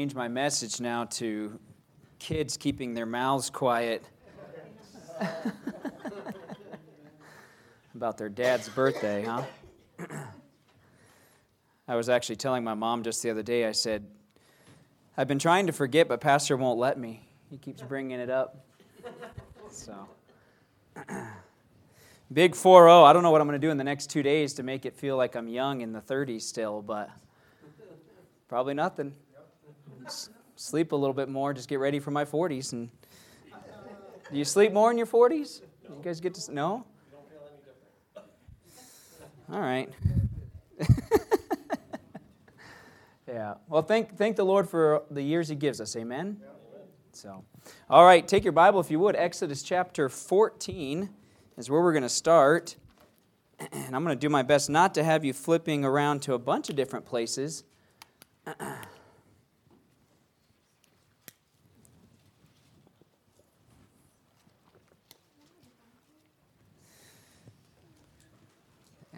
change my message now to kids keeping their mouths quiet about their dad's birthday, huh? I was actually telling my mom just the other day, I said, I've been trying to forget, but Pastor won't let me. He keeps bringing it up. So, big 4 0. I don't know what I'm going to do in the next two days to make it feel like I'm young in the 30s still, but probably nothing sleep a little bit more, just get ready for my 40s. And do you sleep more in your 40s? No. You guys get to no? All right. yeah. Well, thank thank the Lord for the years He gives us. Amen. So, all right. Take your Bible if you would. Exodus chapter 14 is where we're going to start. And I'm going to do my best not to have you flipping around to a bunch of different places.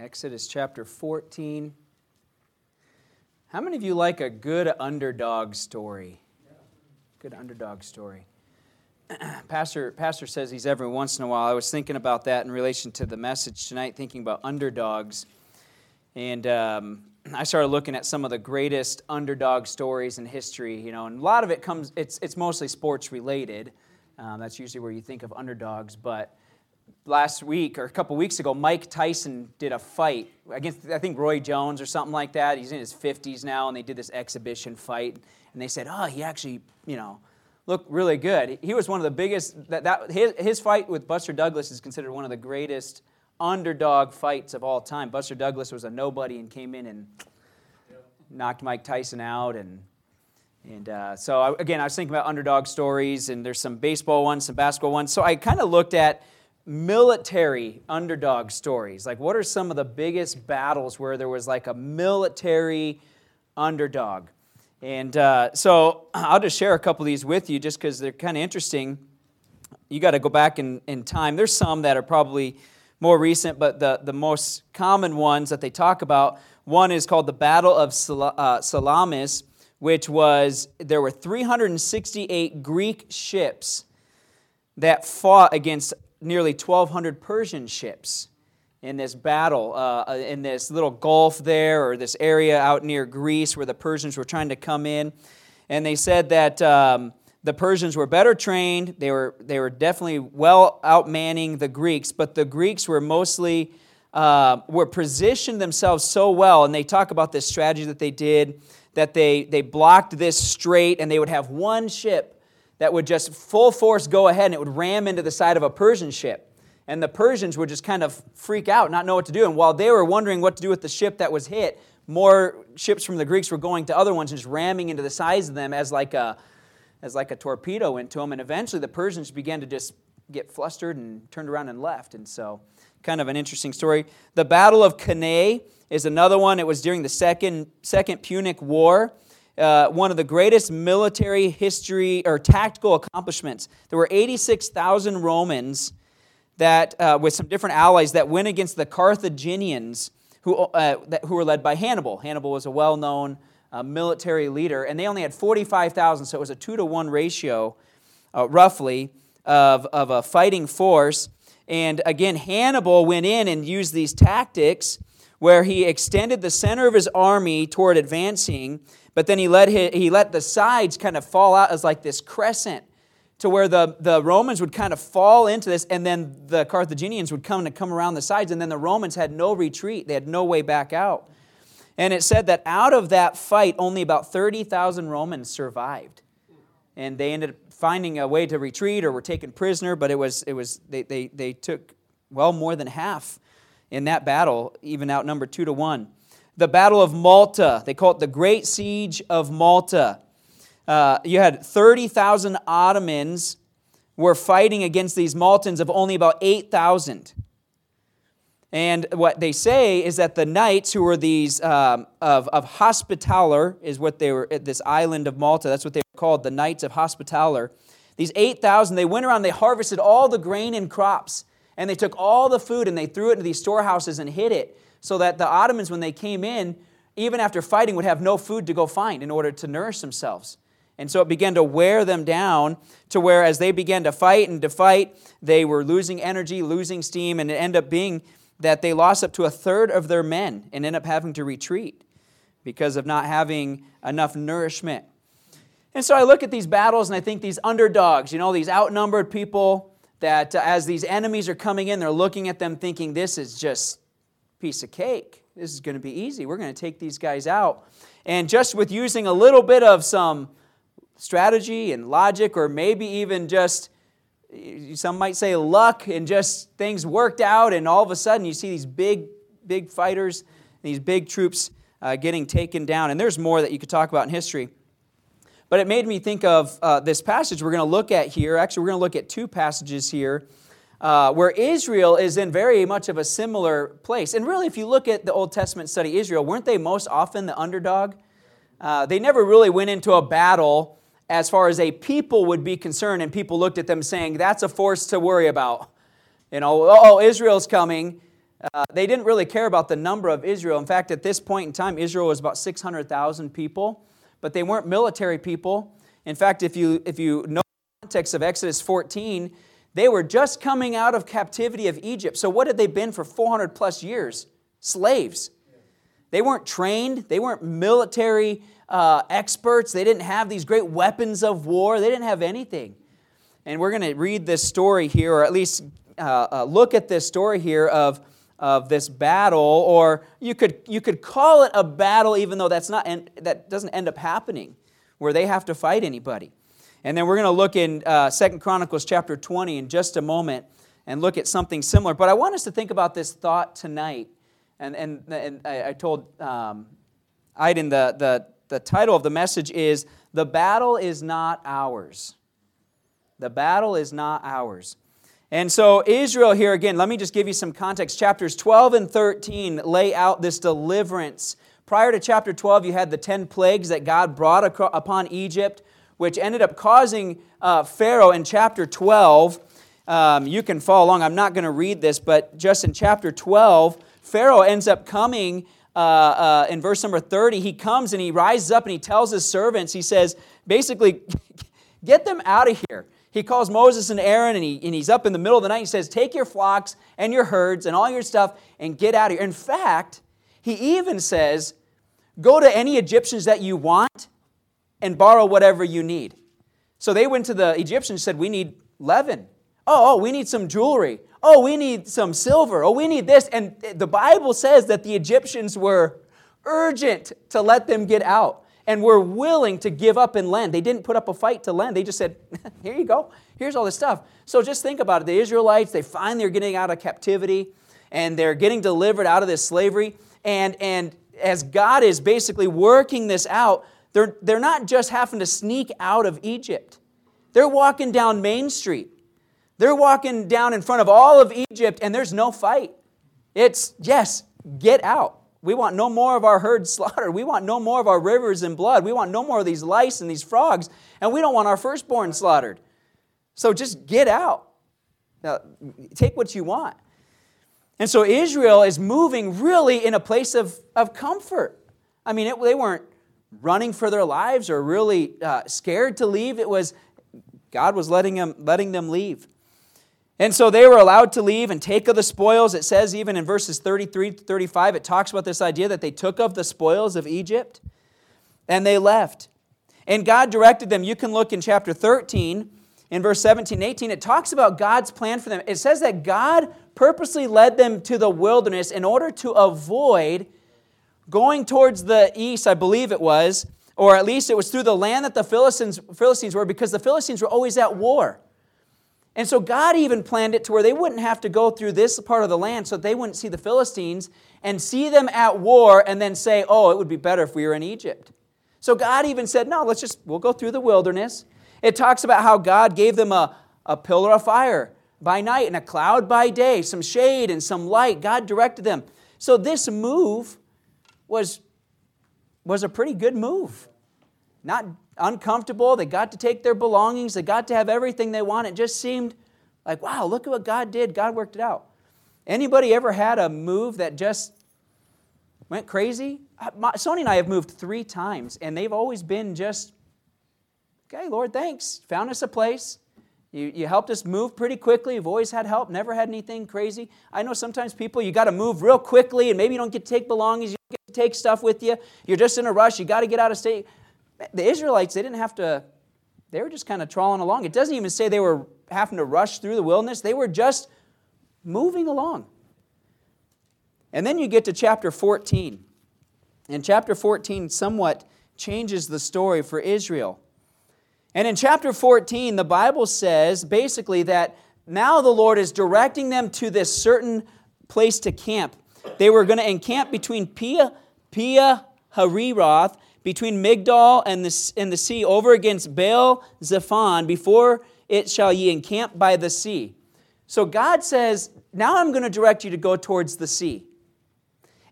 Exodus chapter 14. How many of you like a good underdog story? Good underdog story. Pastor, Pastor says he's every once in a while. I was thinking about that in relation to the message tonight, thinking about underdogs. And um, I started looking at some of the greatest underdog stories in history, you know, and a lot of it comes, it's, it's mostly sports related. Um, that's usually where you think of underdogs, but last week or a couple weeks ago, Mike Tyson did a fight against, I think, Roy Jones or something like that. He's in his 50s now, and they did this exhibition fight. And they said, oh, he actually, you know, looked really good. He was one of the biggest, that, that his, his fight with Buster Douglas is considered one of the greatest underdog fights of all time. Buster Douglas was a nobody and came in and knocked Mike Tyson out and and uh, so, again, I was thinking about underdog stories, and there's some baseball ones, some basketball ones. So I kind of looked at military underdog stories. Like, what are some of the biggest battles where there was like a military underdog? And uh, so I'll just share a couple of these with you just because they're kind of interesting. You got to go back in, in time. There's some that are probably more recent, but the, the most common ones that they talk about one is called the Battle of Sal- uh, Salamis, which was there were 368 Greek ships that fought against nearly 1,200 Persian ships in this battle, uh, uh, in this little gulf there, or this area out near Greece where the Persians were trying to come in. And they said that um, the Persians were better trained, they were, they were definitely well outmanning the Greeks, but the Greeks were mostly. Uh, were positioned themselves so well, and they talk about this strategy that they did that they, they blocked this strait, and they would have one ship that would just full force go ahead and it would ram into the side of a Persian ship. And the Persians would just kind of freak out, not know what to do. And while they were wondering what to do with the ship that was hit, more ships from the Greeks were going to other ones and just ramming into the sides of them as like a, as like a torpedo into them. And eventually the Persians began to just get flustered and turned around and left. And so, kind of an interesting story. The Battle of Cannae is another one. It was during the Second, second Punic War uh, one of the greatest military history or tactical accomplishments. There were 86,000 Romans that, uh, with some different allies, that went against the Carthaginians who, uh, that, who were led by Hannibal. Hannibal was a well known uh, military leader, and they only had 45,000, so it was a two to one ratio, uh, roughly, of, of a fighting force. And again, Hannibal went in and used these tactics where he extended the center of his army toward advancing but then he let, his, he let the sides kind of fall out as like this crescent to where the, the Romans would kind of fall into this, and then the Carthaginians would come to come around the sides, and then the Romans had no retreat. They had no way back out. And it said that out of that fight, only about 30,000 Romans survived. And they ended up finding a way to retreat or were taken prisoner, but it was, it was they, they, they took well more than half in that battle, even outnumbered two to one the Battle of Malta. They call it the Great Siege of Malta. Uh, you had 30,000 Ottomans were fighting against these Maltans of only about 8,000. And what they say is that the knights, who were these um, of, of Hospitaller, is what they were at this island of Malta. That's what they were called, the Knights of Hospitaller. These 8,000, they went around, they harvested all the grain and crops, and they took all the food and they threw it into these storehouses and hid it so that the Ottomans, when they came in, even after fighting, would have no food to go find in order to nourish themselves. And so it began to wear them down to where as they began to fight and to fight, they were losing energy, losing steam, and it ended up being that they lost up to a third of their men and ended up having to retreat because of not having enough nourishment. And so I look at these battles and I think these underdogs, you know, these outnumbered people that uh, as these enemies are coming in, they're looking at them thinking, this is just piece of cake. This is going to be easy. We're going to take these guys out. And just with using a little bit of some strategy and logic, or maybe even just, some might say luck, and just things worked out, and all of a sudden you see these big, big fighters, these big troops uh, getting taken down. And there's more that you could talk about in history. But it made me think of uh, this passage we're going to look at here. Actually, we're going to look at two passages here uh, where Israel is in very much of a similar place. And really, if you look at the Old Testament study Israel, weren't they most often the underdog? Uh, they never really went into a battle as far as a people would be concerned, and people looked at them saying, that's a force to worry about. You know, oh, Israel's coming. Uh, they didn't really care about the number of Israel. In fact, at this point in time, Israel was about 600,000 people, but they weren't military people. In fact, if you, if you know the context of Exodus 14, they were just coming out of captivity of Egypt. So, what had they been for 400 plus years? Slaves. They weren't trained, they weren't military uh, experts. They didn't have these great weapons of war. They didn't have anything. And we're going to read this story here, or at least uh, uh, look at this story here of, of this battle, or you could, you could call it a battle, even though that's not, that doesn't end up happening, where they have to fight anybody. And then we're going to look in uh, Second Chronicles chapter 20 in just a moment and look at something similar. But I want us to think about this thought tonight. And, and, and I, I told um, Aiden the, the the title of the message is The Battle is Not Ours. The battle is not ours. And so, Israel here, again, let me just give you some context. Chapters 12 and 13 lay out this deliverance. Prior to chapter 12, you had the 10 plagues that God brought upon Egypt, which ended up causing uh, Pharaoh in chapter 12. Um, you can follow along. I'm not going to read this, but just in chapter 12, Pharaoh ends up coming uh, uh, in verse number 30, he comes and he rises up and he tells his servants, he says, basically, get them out of here. He calls Moses and Aaron and, he, and he's up in the middle of the night. He says, Take your flocks and your herds and all your stuff and get out of here. In fact, he even says, Go to any Egyptians that you want and borrow whatever you need. So they went to the Egyptians and said, We need leaven. Oh, oh, we need some jewelry oh, we need some silver, oh, we need this. And the Bible says that the Egyptians were urgent to let them get out and were willing to give up and lend. They didn't put up a fight to lend. They just said, here you go. Here's all this stuff. So just think about it. The Israelites, they finally are getting out of captivity and they're getting delivered out of this slavery. And, and as God is basically working this out, they're, they're not just having to sneak out of Egypt. They're walking down Main Street they're walking down in front of all of Egypt and there's no fight. It's, yes, get out. We want no more of our herds slaughtered. We want no more of our rivers in blood. We want no more of these lice and these frogs. And we don't want our firstborn slaughtered. So just get out. Now, take what you want. And so Israel is moving really in a place of, of comfort. I mean, it, they weren't running for their lives or really uh, scared to leave. It was God was letting them, letting them leave. And so they were allowed to leave and take of the spoils. It says even in verses 33 to 35, it talks about this idea that they took of the spoils of Egypt and they left. And God directed them. You can look in chapter 13, in verse 17 and 18, it talks about God's plan for them. It says that God purposely led them to the wilderness in order to avoid going towards the east, I believe it was, or at least it was through the land that the Philistines, Philistines were, because the Philistines were always at war. And so God even planned it to where they wouldn't have to go through this part of the land so they wouldn't see the Philistines and see them at war and then say, oh, it would be better if we were in Egypt. So God even said, no, let's just, we'll go through the wilderness. It talks about how God gave them a, a pillar of fire by night and a cloud by day, some shade and some light. God directed them. So this move was, was a pretty good move. Not uncomfortable. They got to take their belongings. They got to have everything they want. It just seemed like, wow, look at what God did. God worked it out. Anybody ever had a move that just went crazy? Sony and I have moved three times, and they've always been just Okay, Lord, thanks. Found us a place. You, you helped us move pretty quickly. You've always had help, never had anything crazy. I know sometimes people, you got to move real quickly, and maybe you don't get to take belongings, you don't get to take stuff with you. You're just in a rush, you got to get out of state. The Israelites, they didn't have to, they were just kind of trawling along. It doesn't even say they were having to rush through the wilderness, they were just moving along. And then you get to chapter 14. And chapter 14 somewhat changes the story for Israel. And in chapter 14, the Bible says basically that now the Lord is directing them to this certain place to camp. They were going to encamp between Pia, Pia Hariroth, between Migdol and the, and the sea, over against Baal Zephon, before it shall ye encamp by the sea. So God says, Now I'm going to direct you to go towards the sea.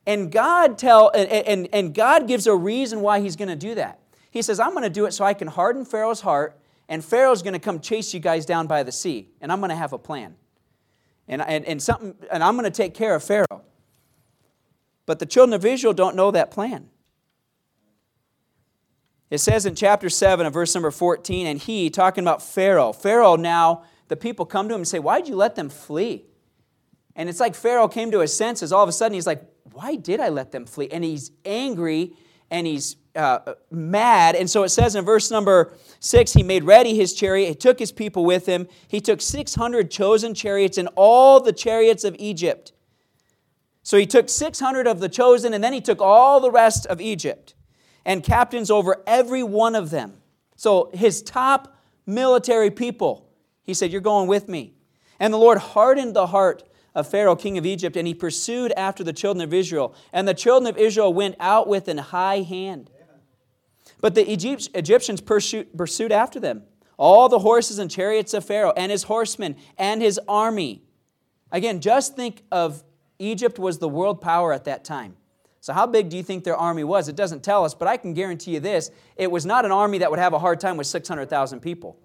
And God tell and, and, and God gives a reason why he's going to do that. He says, I'm going to do it so I can harden Pharaoh's heart, and Pharaoh's going to come chase you guys down by the sea, and I'm going to have a plan. And, and, and, something, and I'm going to take care of Pharaoh. But the children of Israel don't know that plan. It says in chapter 7 of verse number 14, and he, talking about Pharaoh, Pharaoh now, the people come to him and say, Why did you let them flee? And it's like Pharaoh came to his senses. All of a sudden, he's like, Why did I let them flee? And he's angry and he's uh, mad. And so it says in verse number six, he made ready his chariot. He took his people with him. He took 600 chosen chariots and all the chariots of Egypt. So he took 600 of the chosen, and then he took all the rest of Egypt and captains over every one of them. So his top military people, he said, You're going with me. And the Lord hardened the heart of Pharaoh, king of Egypt, and he pursued after the children of Israel. And the children of Israel went out with an high hand. But the Egyptians pursued, after them, all the horses and chariots of Pharaoh, and his horsemen, and his army. Again, just think of Egypt was the world power at that time. So, how big do you think their army was? It doesn't tell us, but I can guarantee you this it was not an army that would have a hard time with 600,000 people.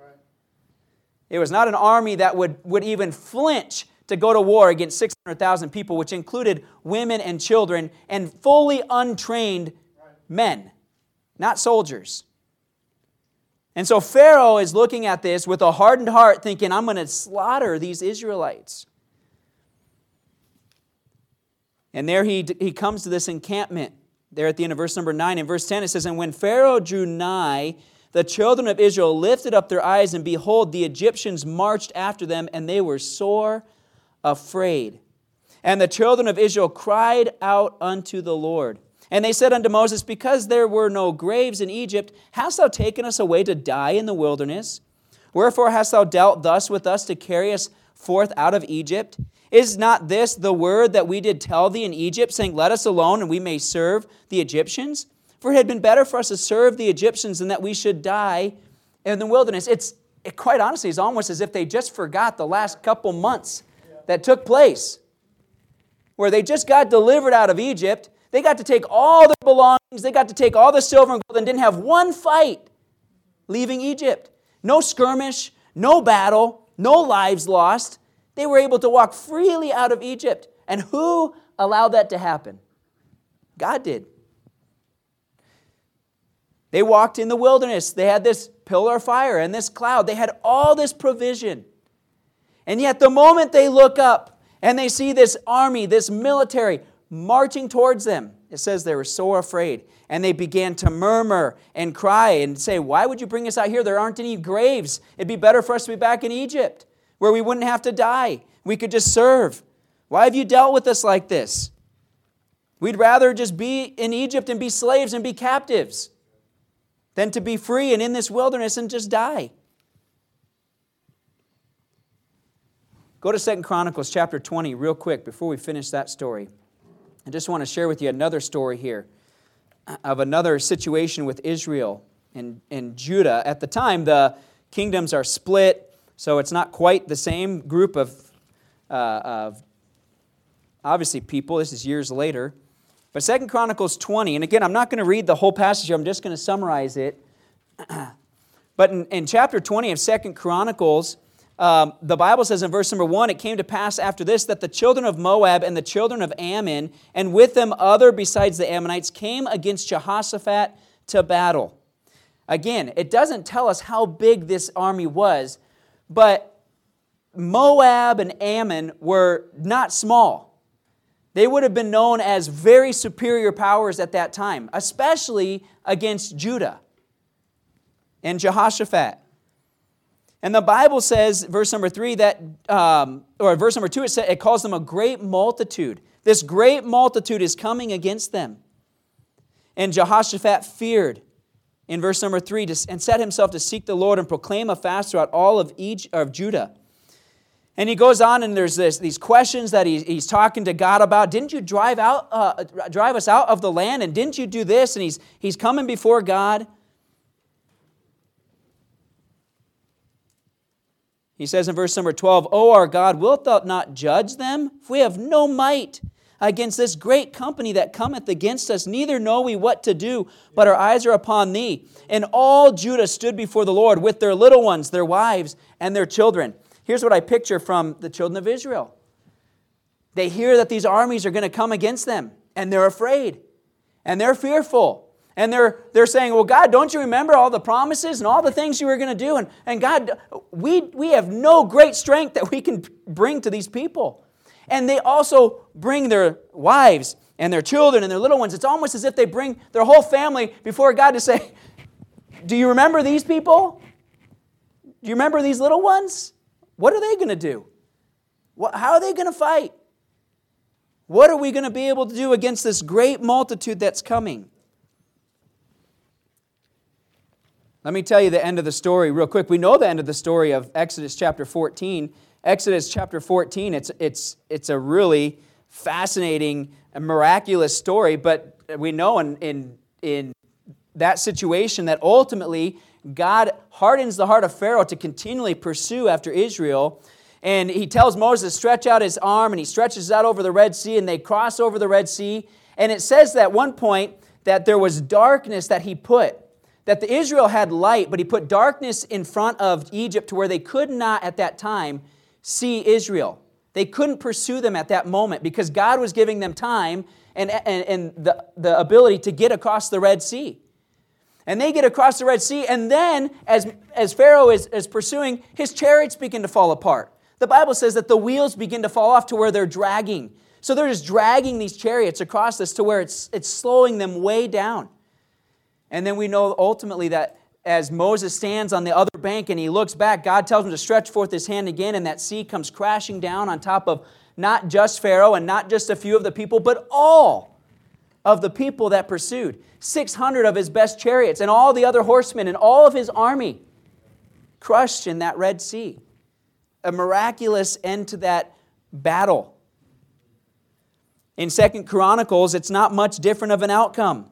It was not an army that would, would even flinch to go to war against 600,000 people, which included women and children and fully untrained men, not soldiers. And so Pharaoh is looking at this with a hardened heart, thinking, I'm going to slaughter these Israelites. And there he, he comes to this encampment, there at the end of verse number 9. In verse 10, it says, And when Pharaoh drew nigh, the children of Israel lifted up their eyes, and behold, the Egyptians marched after them, and they were sore afraid. And the children of Israel cried out unto the Lord. And they said unto Moses, Because there were no graves in Egypt, hast thou taken us away to die in the wilderness? Wherefore hast thou dealt thus with us to carry us forth out of Egypt? Is not this the word that we did tell thee in Egypt, saying, Let us alone, and we may serve the Egyptians? For it had been better for us to serve the Egyptians than that we should die in the wilderness. It's it, quite honestly, it's almost as if they just forgot the last couple months that took place where they just got delivered out of Egypt. They got to take all their belongings, they got to take all the silver and gold, and didn't have one fight leaving Egypt. No skirmish, no battle, no lives lost. They were able to walk freely out of Egypt. And who allowed that to happen? God did. They walked in the wilderness. They had this pillar of fire and this cloud. They had all this provision. And yet, the moment they look up and they see this army, this military marching towards them, it says they were so afraid. And they began to murmur and cry and say, Why would you bring us out here? There aren't any graves. It'd be better for us to be back in Egypt where we wouldn't have to die. We could just serve. Why have you dealt with us like this? We'd rather just be in Egypt and be slaves and be captives than to be free and in this wilderness and just die. Go to Second Chronicles chapter 20 real quick before we finish that story. I just want to share with you another story here of another situation with Israel and, and Judah. At the time, the kingdoms are split, so it's not quite the same group of, uh, of obviously people. This is years later. But Second Chronicles 20, and again, I'm not going to read the whole passage, here, I'm just going to summarize it. but in, in chapter 20 of Second Chronicles, um, the Bible says in verse number one, it came to pass after this that the children of Moab and the children of Ammon, and with them other besides the Ammonites, came against Jehoshaphat to battle. Again, it doesn't tell us how big this army was, but Moab and Ammon were not small. They would have been known as very superior powers at that time, especially against Judah and Jehoshaphat. And the Bible says, verse number three, that, um, or verse number two, it, says, it calls them a great multitude. This great multitude is coming against them. And Jehoshaphat feared in verse number three and set himself to seek the Lord and proclaim a fast throughout all of, Egypt, of Judah. And he goes on, and there's this, these questions that he, he's talking to God about. Didn't you drive out, uh, drive us out of the land? And didn't you do this? And he's he's coming before God. He says in verse number 12, O our God, wilt thou not judge them? If we have no might against this great company that cometh against us, neither know we what to do, but our eyes are upon thee. And all Judah stood before the Lord with their little ones, their wives, and their children. Here's what I picture from the children of Israel they hear that these armies are going to come against them, and they're afraid, and they're fearful. And they're, they're saying, Well, God, don't you remember all the promises and all the things you were going to do? And, and God, we, we have no great strength that we can bring to these people. And they also bring their wives and their children and their little ones. It's almost as if they bring their whole family before God to say, Do you remember these people? Do you remember these little ones? What are they going to do? How are they going to fight? What are we going to be able to do against this great multitude that's coming? Let me tell you the end of the story real quick. We know the end of the story of Exodus chapter 14. Exodus chapter 14, it's, it's, it's a really fascinating and miraculous story, but we know in, in, in that situation that ultimately God hardens the heart of Pharaoh to continually pursue after Israel. And he tells Moses, stretch out his arm, and he stretches out over the Red Sea, and they cross over the Red Sea. And it says that at one point that there was darkness that he put, that the Israel had light, but he put darkness in front of Egypt to where they could not at that time see Israel. They couldn't pursue them at that moment because God was giving them time and, and, and the, the ability to get across the Red Sea. And they get across the Red Sea, and then as, as Pharaoh is, is pursuing, his chariots begin to fall apart. The Bible says that the wheels begin to fall off to where they're dragging. So they're just dragging these chariots across this to where it's, it's slowing them way down. And then we know ultimately that as Moses stands on the other bank and he looks back, God tells him to stretch forth his hand again, and that sea comes crashing down on top of not just Pharaoh and not just a few of the people, but all of the people that pursued. 600 of his best chariots and all the other horsemen and all of his army crushed in that Red Sea. A miraculous end to that battle. In Second Chronicles, it's not much different of an outcome.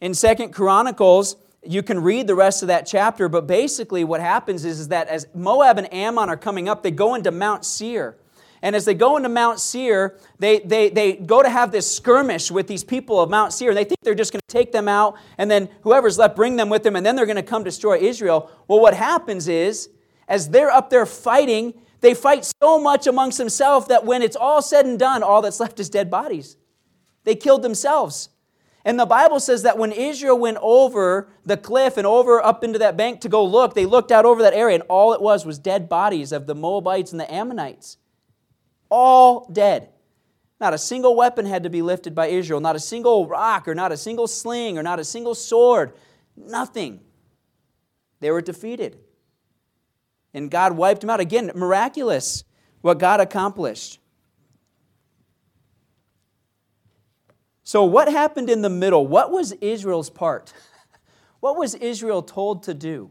In Second Chronicles, you can read the rest of that chapter, but basically what happens is, is that as Moab and Ammon are coming up, they go into Mount Seir. And as they go into Mount Seir, they, they, they go to have this skirmish with these people of Mount Seir. And they think they're just going to take them out, and then whoever's left, bring them with them, and then they're going to come destroy Israel. Well, what happens is, as they're up there fighting, they fight so much amongst themselves that when it's all said and done, all that's left is dead bodies. They killed themselves. And the Bible says that when Israel went over the cliff and over up into that bank to go look, they looked out over that area, and all it was was dead bodies of the Moabites and the Ammonites all dead. Not a single weapon had to be lifted by Israel, not a single rock, or not a single sling, or not a single sword. Nothing. They were defeated. And God wiped them out. Again, miraculous what God accomplished. So, what happened in the middle? What was Israel's part? What was Israel told to do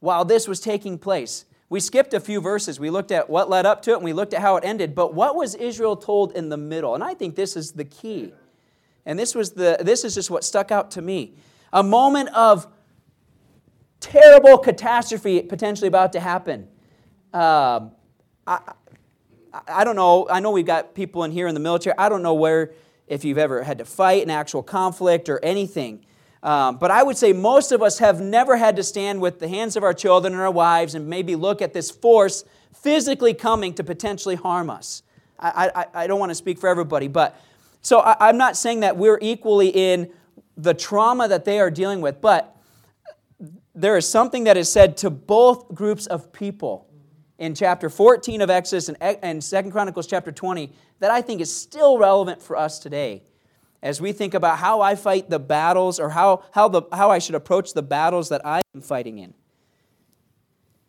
while this was taking place? We skipped a few verses. We looked at what led up to it and we looked at how it ended. But what was Israel told in the middle? And I think this is the key. And this was the this is just what stuck out to me. A moment of terrible catastrophe potentially about to happen. Um, I, I don't know. I know we've got people in here in the military. I don't know where if you've ever had to fight an actual conflict or anything. Um, but I would say most of us have never had to stand with the hands of our children and our wives and maybe look at this force physically coming to potentially harm us. I, I, I don't want to speak for everybody, but so I, I'm not saying that we're equally in the trauma that they are dealing with, but there is something that is said to both groups of people in chapter 14 of Exodus and, and 2 Chronicles chapter 20 that I think is still relevant for us today as we think about how I fight the battles or how, how, the, how I should approach the battles that I am fighting in.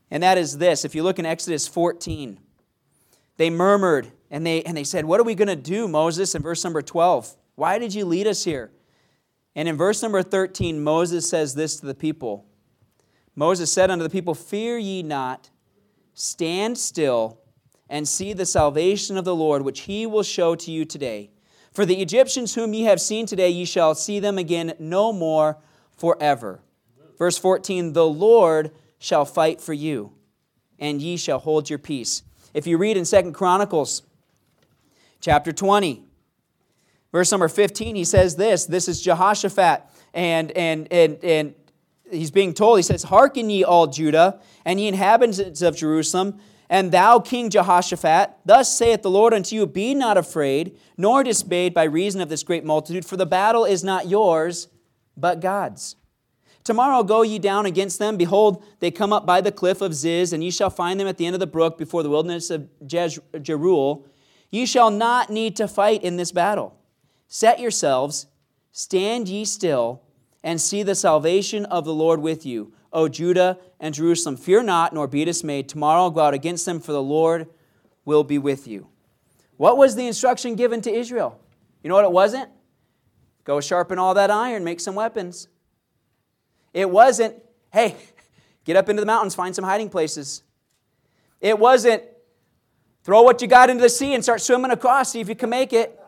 And that is this if you look in Exodus 14, they murmured and they, and they said, What are we going to do, Moses? In verse number 12, why did you lead us here? And in verse number 13, Moses says this to the people Moses said unto the people, Fear ye not, stand still and see the salvation of the Lord, which he will show to you today. For the Egyptians whom ye have seen today, ye shall see them again no more forever. Verse 14 The Lord shall fight for you, and ye shall hold your peace. If you read in Second Chronicles chapter 20, verse number 15, he says this this is Jehoshaphat, and, and, and, and he's being told, he says, Hearken ye all Judah, and ye inhabitants of Jerusalem, and thou, King Jehoshaphat, thus saith the Lord unto you, Be not afraid, nor dismayed by reason of this great multitude, for the battle is not yours, but God's. Tomorrow go ye down against them. Behold, they come up by the cliff of Ziz, and ye shall find them at the end of the brook before the wilderness of Jeruel. Ye shall not need to fight in this battle. Set yourselves, stand ye still, and see the salvation of the Lord with you. O Judah and Jerusalem, fear not, nor be dismayed. Tomorrow I'll go out against them, for the Lord will be with you. What was the instruction given to Israel? You know what it wasn't? Go sharpen all that iron, make some weapons. It wasn't, hey, get up into the mountains, find some hiding places. It wasn't, throw what you got into the sea and start swimming across, see if you can make it.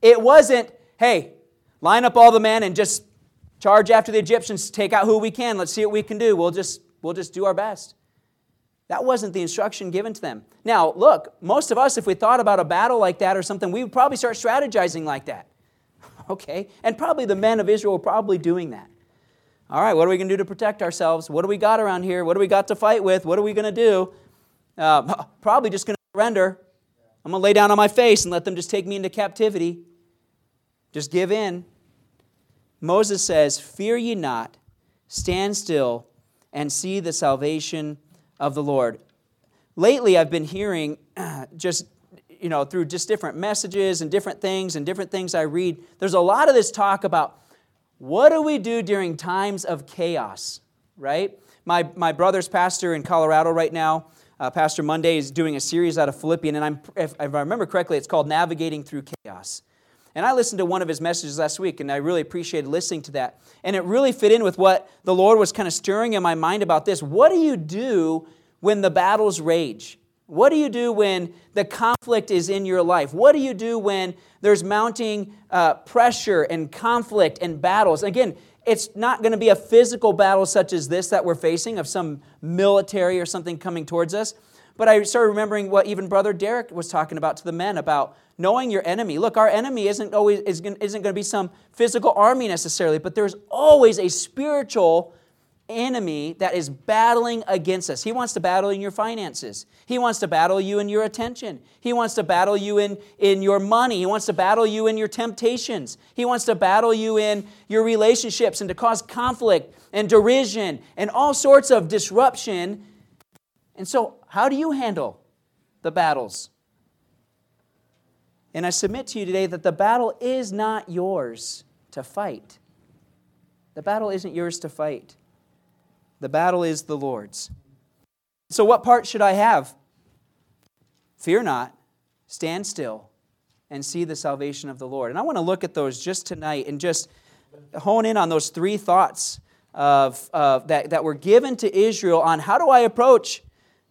It wasn't, hey, line up all the men and just charge after the Egyptians, take out who we can, let's see what we can do. We'll just, we'll just do our best. That wasn't the instruction given to them. Now, look, most of us, if we thought about a battle like that or something, we would probably start strategizing like that. Okay? And probably the men of Israel were probably doing that. All right, what are we going to do to protect ourselves? What do we got around here? What do we got to fight with? What are we going to do? Uh, probably just going to surrender. I'm going to lay down on my face and let them just take me into captivity. Just give in. Moses says, Fear ye not, stand still, and see the salvation of the Lord. Lately, I've been hearing just you know, through just different messages and different things and different things I read, there's a lot of this talk about what do we do during times of chaos, right? My, my brother's pastor in Colorado right now, uh, Pastor Monday, is doing a series out of Philippians, and I'm, if, if I remember correctly, it's called Navigating Through Chaos. And I listened to one of his messages last week, and I really appreciated listening to that. And it really fit in with what the Lord was kind of stirring in my mind about this. What do you do when the battles rage? What do you do when the conflict is in your life? What do you do when there's mounting uh, pressure and conflict and battles? Again, it's not going to be a physical battle such as this that we're facing of some military or something coming towards us. But I started remembering what even Brother Derek was talking about to the men about knowing your enemy. Look, our enemy isn't always isn't going to be some physical army necessarily, but there's always a spiritual enemy that is battling against us. He wants to battle in your finances. He wants to battle you in your attention. He wants to battle you in, in your money. He wants to battle you in your temptations. He wants to battle you in your relationships and to cause conflict and derision and all sorts of disruption. And so, how do you handle the battles? And I submit to you today that the battle is not yours to fight. The battle isn't yours to fight. The battle is the Lord's. So, what part should I have? Fear not, stand still, and see the salvation of the Lord. And I want to look at those just tonight and just hone in on those three thoughts of, that, that were given to Israel on how do I approach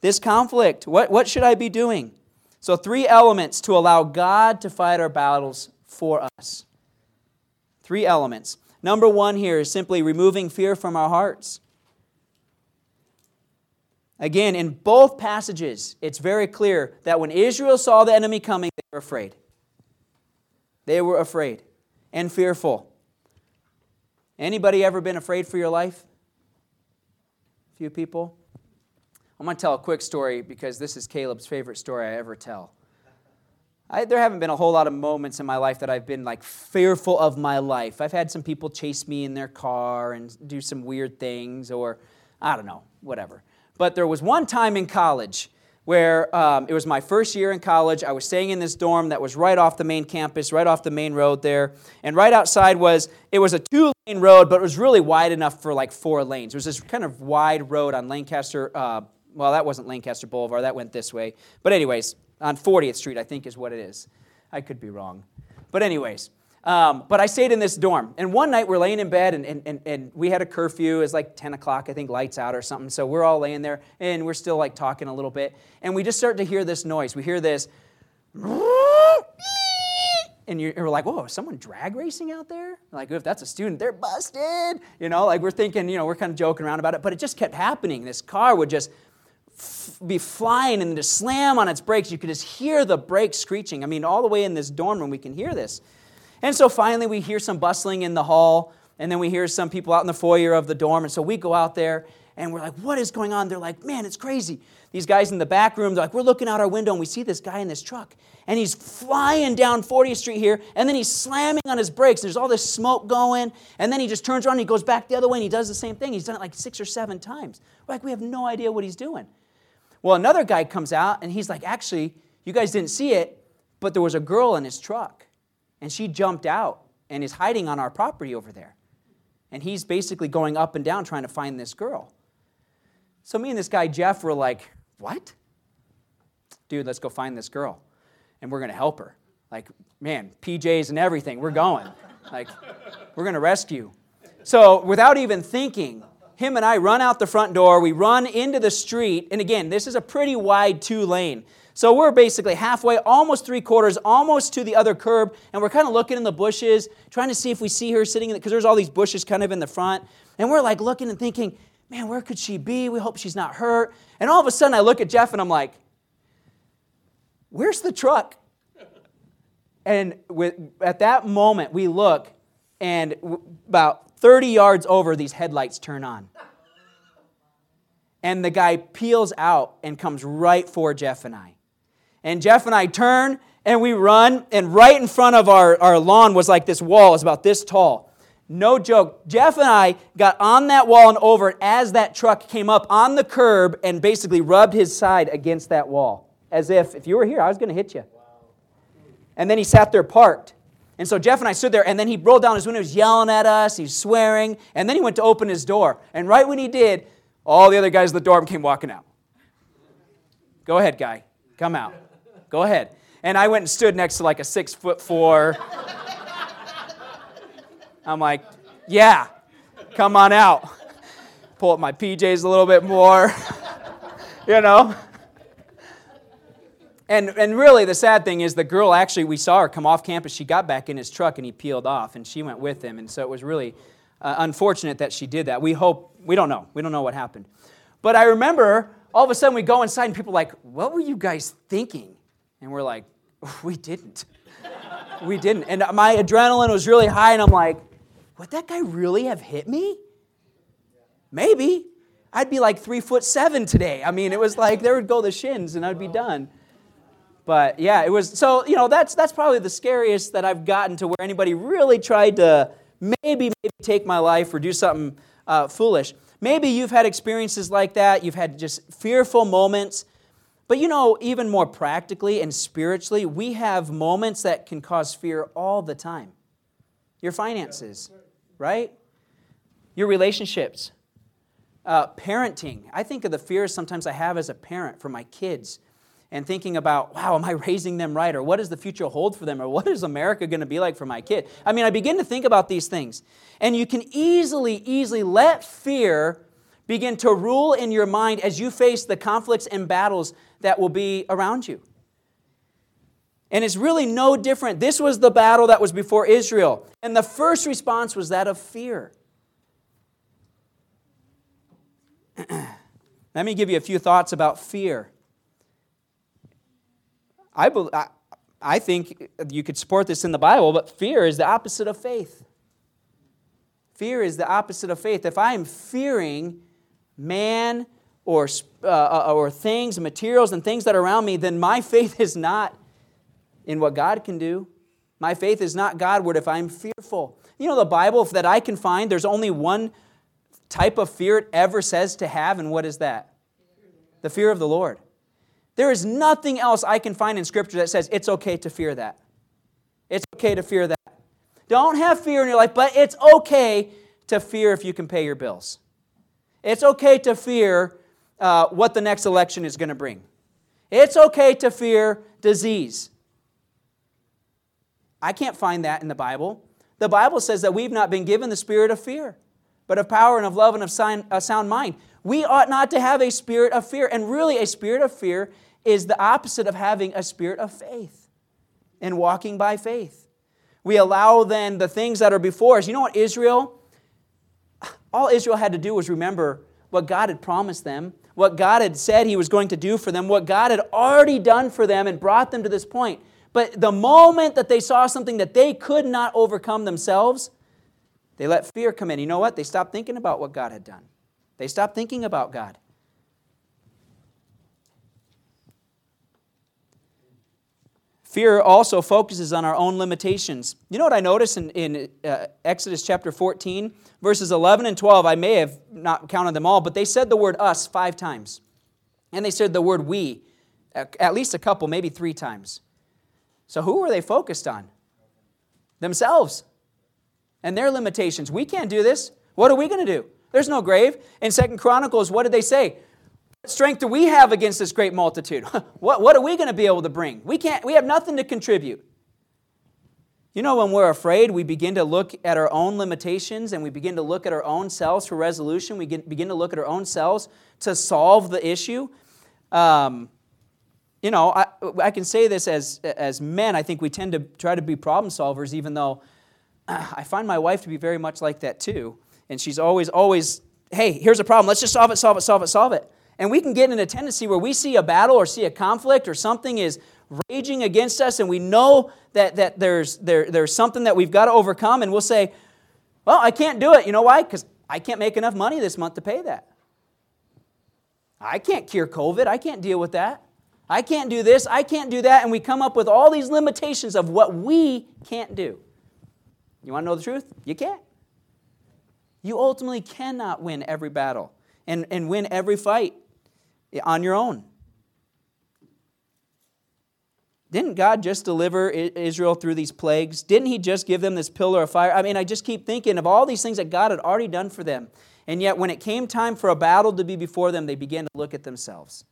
this conflict? What, what should I be doing? So, three elements to allow God to fight our battles for us. Three elements. Number one here is simply removing fear from our hearts. Again, in both passages, it's very clear that when Israel saw the enemy coming, they were afraid. They were afraid and fearful. Anybody ever been afraid for your life? A few people? I'm going to tell a quick story because this is Caleb's favorite story I ever tell. I, there haven't been a whole lot of moments in my life that I've been like fearful of my life. I've had some people chase me in their car and do some weird things, or I don't know, whatever. But there was one time in college where um, it was my first year in college. I was staying in this dorm that was right off the main campus, right off the main road there. And right outside was, it was a two lane road, but it was really wide enough for like four lanes. It was this kind of wide road on Lancaster, uh, well, that wasn't Lancaster Boulevard, that went this way. But, anyways, on 40th Street, I think is what it is. I could be wrong. But, anyways, um, but I stayed in this dorm. And one night we're laying in bed and, and, and, and we had a curfew. It's like 10 o'clock, I think, lights out or something. So we're all laying there and we're still like talking a little bit. And we just start to hear this noise. We hear this. And you're, like, whoa, someone drag racing out there? Like, if that's a student, they're busted. You know, like we're thinking, you know, we're kind of joking around about it. But it just kept happening. This car would just be flying and just slam on its brakes. You could just hear the brakes screeching. I mean, all the way in this dorm room, we can hear this. And so finally, we hear some bustling in the hall, and then we hear some people out in the foyer of the dorm. And so we go out there, and we're like, What is going on? They're like, Man, it's crazy. These guys in the back room, they're like, We're looking out our window, and we see this guy in this truck, and he's flying down 40th Street here, and then he's slamming on his brakes. There's all this smoke going, and then he just turns around and he goes back the other way, and he does the same thing. He's done it like six or seven times. We're like, We have no idea what he's doing. Well, another guy comes out, and he's like, Actually, you guys didn't see it, but there was a girl in his truck and she jumped out and is hiding on our property over there. And he's basically going up and down trying to find this girl. So me and this guy Jeff were like, "What? Dude, let's go find this girl. And we're going to help her. Like, man, PJs and everything. We're going. Like, we're going to rescue." So, without even thinking, him and I run out the front door. We run into the street. And again, this is a pretty wide two lane. So we're basically halfway, almost three quarters, almost to the other curb, and we're kind of looking in the bushes, trying to see if we see her sitting, in because there's all these bushes kind of in the front. And we're like looking and thinking, man, where could she be? We hope she's not hurt. And all of a sudden, I look at Jeff and I'm like, where's the truck? And with, at that moment, we look, and about 30 yards over, these headlights turn on. And the guy peels out and comes right for Jeff and I. And Jeff and I turn and we run, and right in front of our, our lawn was like this wall, it's about this tall. No joke. Jeff and I got on that wall and over as that truck came up on the curb and basically rubbed his side against that wall. As if, if you were here, I was going to hit you. And then he sat there parked. And so Jeff and I stood there, and then he rolled down his window, he was yelling at us, he's swearing, and then he went to open his door. And right when he did, all the other guys at the dorm came walking out. Go ahead, guy. Come out. Go ahead. And I went and stood next to like a six foot four. I'm like, yeah, come on out. Pull up my PJs a little bit more, you know? And, and really, the sad thing is, the girl actually, we saw her come off campus. She got back in his truck and he peeled off, and she went with him. And so it was really uh, unfortunate that she did that. We hope, we don't know. We don't know what happened. But I remember all of a sudden we go inside and people are like, What were you guys thinking? And we're like, we didn't. we didn't. And my adrenaline was really high, and I'm like, would that guy really have hit me? Maybe. I'd be like three foot seven today. I mean, it was like there would go the shins and I'd be done. But yeah, it was so, you know, that's that's probably the scariest that I've gotten to where anybody really tried to maybe, maybe take my life or do something uh, foolish. Maybe you've had experiences like that. You've had just fearful moments but you know, even more practically and spiritually, we have moments that can cause fear all the time. Your finances, right? Your relationships, uh, parenting. I think of the fears sometimes I have as a parent for my kids and thinking about, wow, am I raising them right? Or what does the future hold for them? Or what is America going to be like for my kid? I mean, I begin to think about these things. And you can easily, easily let fear begin to rule in your mind as you face the conflicts and battles that will be around you. And it's really no different. This was the battle that was before Israel. And the first response was that of fear. Let me give you a few thoughts about fear. I, I, I think you could support this in the Bible, but fear is the opposite of faith. Fear is the opposite of faith. If I am fearing man or, uh, uh, or things, materials, and things that are around me, then my faith is not in what God can do. My faith is not Godward if I'm fearful. You know, the Bible that I can find, there's only one type of fear it ever says to have, and what is that? The fear of the Lord. There is nothing else I can find in Scripture that says it's okay to fear that. It's okay to fear that. Don't have fear in your life, but it's okay to fear if you can pay your bills. It's okay to fear uh, what the next election is going to bring. It's okay to fear disease. I can't find that in the Bible. The Bible says that we've not been given the spirit of fear, but of power and of love and of a sound mind. We ought not to have a spirit of fear. And really, a spirit of fear is the opposite of having a spirit of faith and walking by faith. We allow then the things that are before us. You know what, Israel? All Israel had to do was remember what God had promised them, what God had said He was going to do for them, what God had already done for them and brought them to this point. But the moment that they saw something that they could not overcome themselves, they let fear come in. You know what? They stopped thinking about what God had done. They stopped thinking about God. Fear also focuses on our own limitations. You know what I noticed in, in uh, Exodus chapter 14, verses 11 and 12? I may have not counted them all, but they said the word us five times. And they said the word we at least a couple, maybe three times. So who were they focused on? Themselves and their limitations. We can't do this. What are we going to do? There's no grave. In Second Chronicles, what did they say? Strength do we have against this great multitude? what, what are we going to be able to bring? We can't, we have nothing to contribute. You know, when we're afraid, we begin to look at our own limitations and we begin to look at our own selves for resolution. We get, begin to look at our own selves to solve the issue. Um, you know, I, I can say this as, as men, I think we tend to try to be problem solvers, even though I find my wife to be very much like that too. And she's always, always, hey, here's a problem. Let's just solve it, solve it, solve it, solve it. And we can get in a tendency where we see a battle or see a conflict or something is raging against us and we know that, that there's, there, there's something that we've got to overcome and we'll say, well, I can't do it. You know why? Because I can't make enough money this month to pay that. I can't cure COVID. I can't deal with that. I can't do this. I can't do that. And we come up with all these limitations of what we can't do. You want to know the truth? You can't. You ultimately cannot win every battle and, and win every fight on your own. Didn't God just deliver Israel through these plagues? Didn't He just give them this pillar of fire? I mean, I just keep thinking of all these things that God had already done for them. And yet, when it came time for a battle to be before them, they began to look at themselves.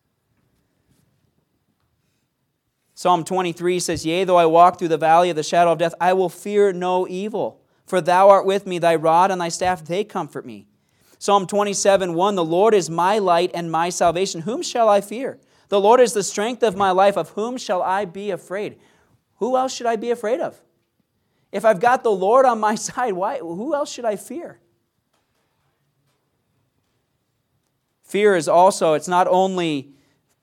Psalm 23 says, Yea, though I walk through the valley of the shadow of death, I will fear no evil. For thou art with me, thy rod and thy staff, they comfort me. Psalm 27 1 The Lord is my light and my salvation. Whom shall I fear? The Lord is the strength of my life. Of whom shall I be afraid? Who else should I be afraid of? If I've got the Lord on my side, why, who else should I fear? Fear is also, it's not only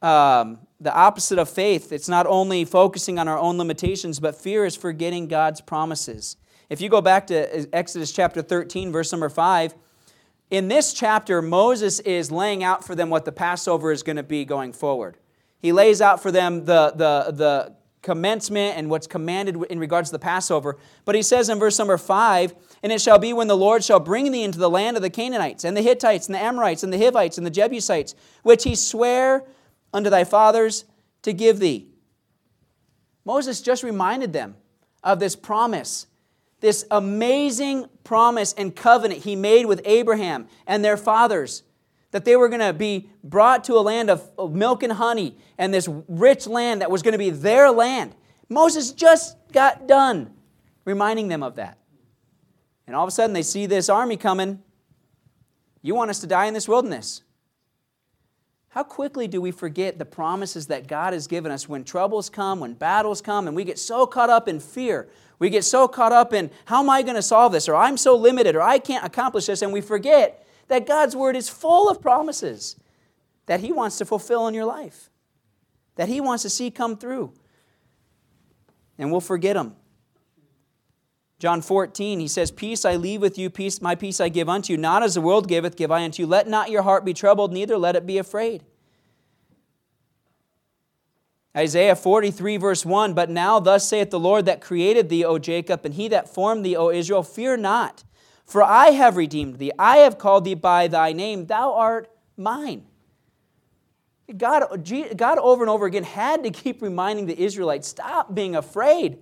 um, the opposite of faith. It's not only focusing on our own limitations, but fear is forgetting God's promises. If you go back to Exodus chapter 13, verse number 5, in this chapter, Moses is laying out for them what the Passover is going to be going forward. He lays out for them the, the, the commencement and what's commanded in regards to the Passover. But he says in verse number 5 And it shall be when the Lord shall bring thee into the land of the Canaanites, and the Hittites, and the Amorites, and the Hivites, and the Jebusites, which he sware unto thy fathers to give thee. Moses just reminded them of this promise this amazing promise and covenant he made with Abraham and their fathers that they were going to be brought to a land of milk and honey and this rich land that was going to be their land. Moses just got done reminding them of that. And all of a sudden they see this army coming. You want us to die in this wilderness. How quickly do we forget the promises that God has given us when troubles come, when battles come, and we get so caught up in fear? We get so caught up in how am I going to solve this, or I'm so limited, or I can't accomplish this, and we forget that God's Word is full of promises that He wants to fulfill in your life, that He wants to see come through. And we'll forget them. John 14, he says, Peace I leave with you, peace, my peace I give unto you. Not as the world giveth, give I unto you. Let not your heart be troubled, neither let it be afraid. Isaiah 43, verse 1 But now, thus saith the Lord that created thee, O Jacob, and he that formed thee, O Israel, fear not, for I have redeemed thee. I have called thee by thy name. Thou art mine. God, God over and over again had to keep reminding the Israelites stop being afraid.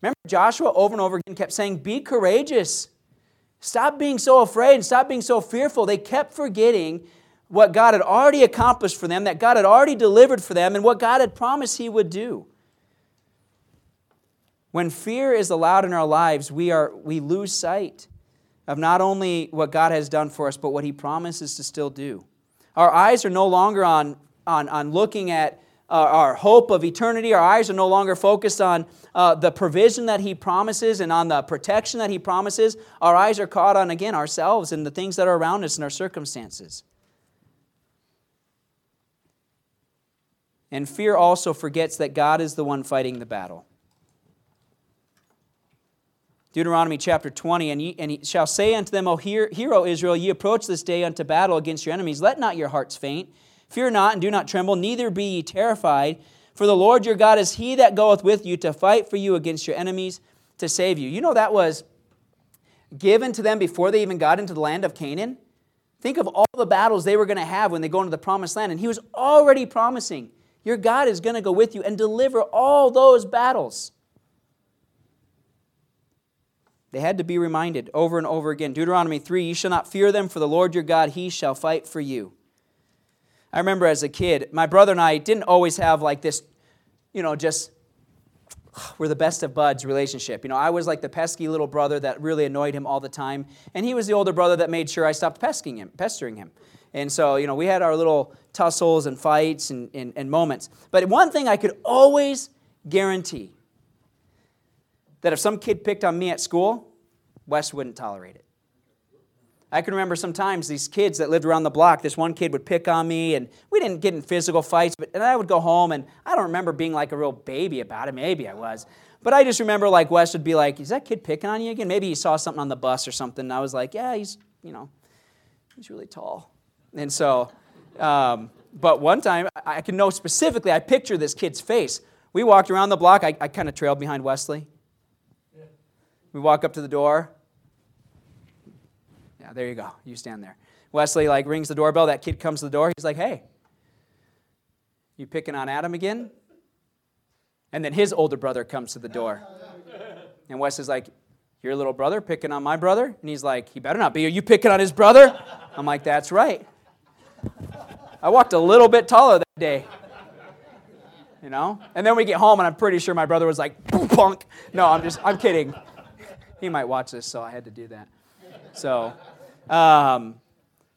Remember, Joshua over and over again kept saying, Be courageous. Stop being so afraid and stop being so fearful. They kept forgetting what God had already accomplished for them, that God had already delivered for them, and what God had promised He would do. When fear is allowed in our lives, we, are, we lose sight of not only what God has done for us, but what He promises to still do. Our eyes are no longer on, on, on looking at uh, our hope of eternity. Our eyes are no longer focused on uh, the provision that He promises and on the protection that He promises. Our eyes are caught on, again, ourselves and the things that are around us and our circumstances. And fear also forgets that God is the one fighting the battle. Deuteronomy chapter 20, and ye, and he shall say unto them, O hear, hear, O Israel, ye approach this day unto battle against your enemies. Let not your hearts faint. Fear not, and do not tremble, neither be ye terrified. For the Lord your God is he that goeth with you to fight for you against your enemies to save you. You know that was given to them before they even got into the land of Canaan. Think of all the battles they were going to have when they go into the promised land. And he was already promising, Your God is going to go with you and deliver all those battles. They had to be reminded over and over again. Deuteronomy 3 You shall not fear them, for the Lord your God, he shall fight for you. I remember as a kid, my brother and I didn't always have like this, you know, just we're the best of buds relationship. You know, I was like the pesky little brother that really annoyed him all the time, and he was the older brother that made sure I stopped pesking him, pestering him. And so, you know, we had our little tussles and fights and, and, and moments. But one thing I could always guarantee that if some kid picked on me at school, Wes wouldn't tolerate it. I can remember sometimes these kids that lived around the block, this one kid would pick on me, and we didn't get in physical fights, but and I would go home, and I don't remember being like a real baby about it. Maybe I was. But I just remember like Wes would be like, Is that kid picking on you again? Maybe he saw something on the bus or something. And I was like, Yeah, he's, you know, he's really tall. And so, um, but one time, I can know specifically, I picture this kid's face. We walked around the block, I, I kind of trailed behind Wesley. We walk up to the door. Yeah, there you go. You stand there. Wesley like rings the doorbell. That kid comes to the door. He's like, "Hey, you picking on Adam again?" And then his older brother comes to the door. And Wesley's like, Your little brother picking on my brother? And he's like, He better not be. Are you picking on his brother? I'm like, That's right. I walked a little bit taller that day. You know? And then we get home, and I'm pretty sure my brother was like, punk. No, I'm just, I'm kidding he might watch this, so I had to do that. So, um,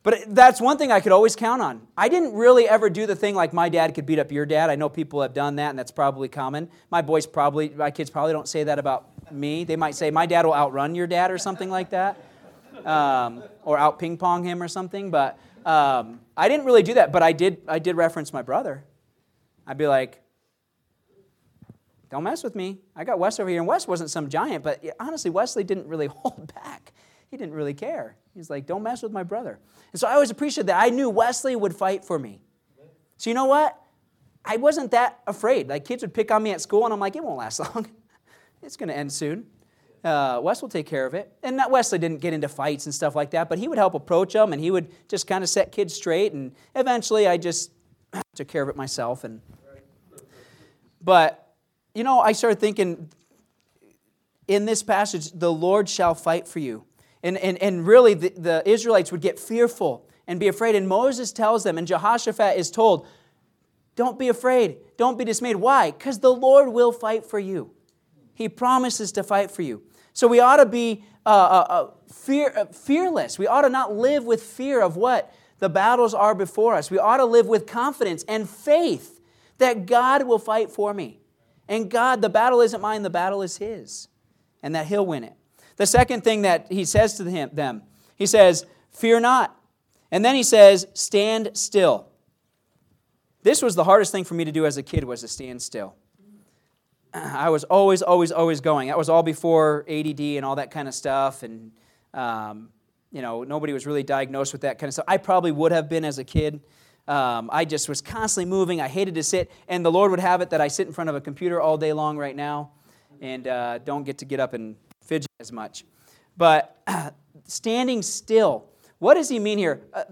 but that's one thing I could always count on. I didn't really ever do the thing like my dad could beat up your dad. I know people have done that, and that's probably common. My boys probably, my kids probably don't say that about me. They might say, my dad will outrun your dad or something like that, um, or out ping pong him or something. But um, I didn't really do that, but I did, I did reference my brother. I'd be like, don't mess with me. I got Wes over here. And Wes wasn't some giant, but honestly, Wesley didn't really hold back. He didn't really care. He's like, don't mess with my brother. And so I always appreciated that. I knew Wesley would fight for me. So you know what? I wasn't that afraid. Like kids would pick on me at school, and I'm like, it won't last long. it's going to end soon. Uh, Wes will take care of it. And not Wesley didn't get into fights and stuff like that, but he would help approach them, and he would just kind of set kids straight. And eventually, I just took care of it myself. And but you know, I started thinking in this passage, the Lord shall fight for you. And, and, and really, the, the Israelites would get fearful and be afraid. And Moses tells them, and Jehoshaphat is told, don't be afraid. Don't be dismayed. Why? Because the Lord will fight for you. He promises to fight for you. So we ought to be uh, uh, uh fear, uh, fearless. We ought to not live with fear of what the battles are before us. We ought to live with confidence and faith that God will fight for me. And God, the battle isn't mine, the battle is His, and that He'll win it. The second thing that He says to them, He says, Fear not. And then He says, Stand still. This was the hardest thing for me to do as a kid was to stand still. I was always, always, always going. That was all before ADD and all that kind of stuff. And, um, you know, nobody was really diagnosed with that kind of stuff. I probably would have been as a kid. Um, I just was constantly moving. I hated to sit, and the Lord would have it that I sit in front of a computer all day long right now, and uh, don't get to get up and fidget as much. But standing still, what does he mean here? Uh,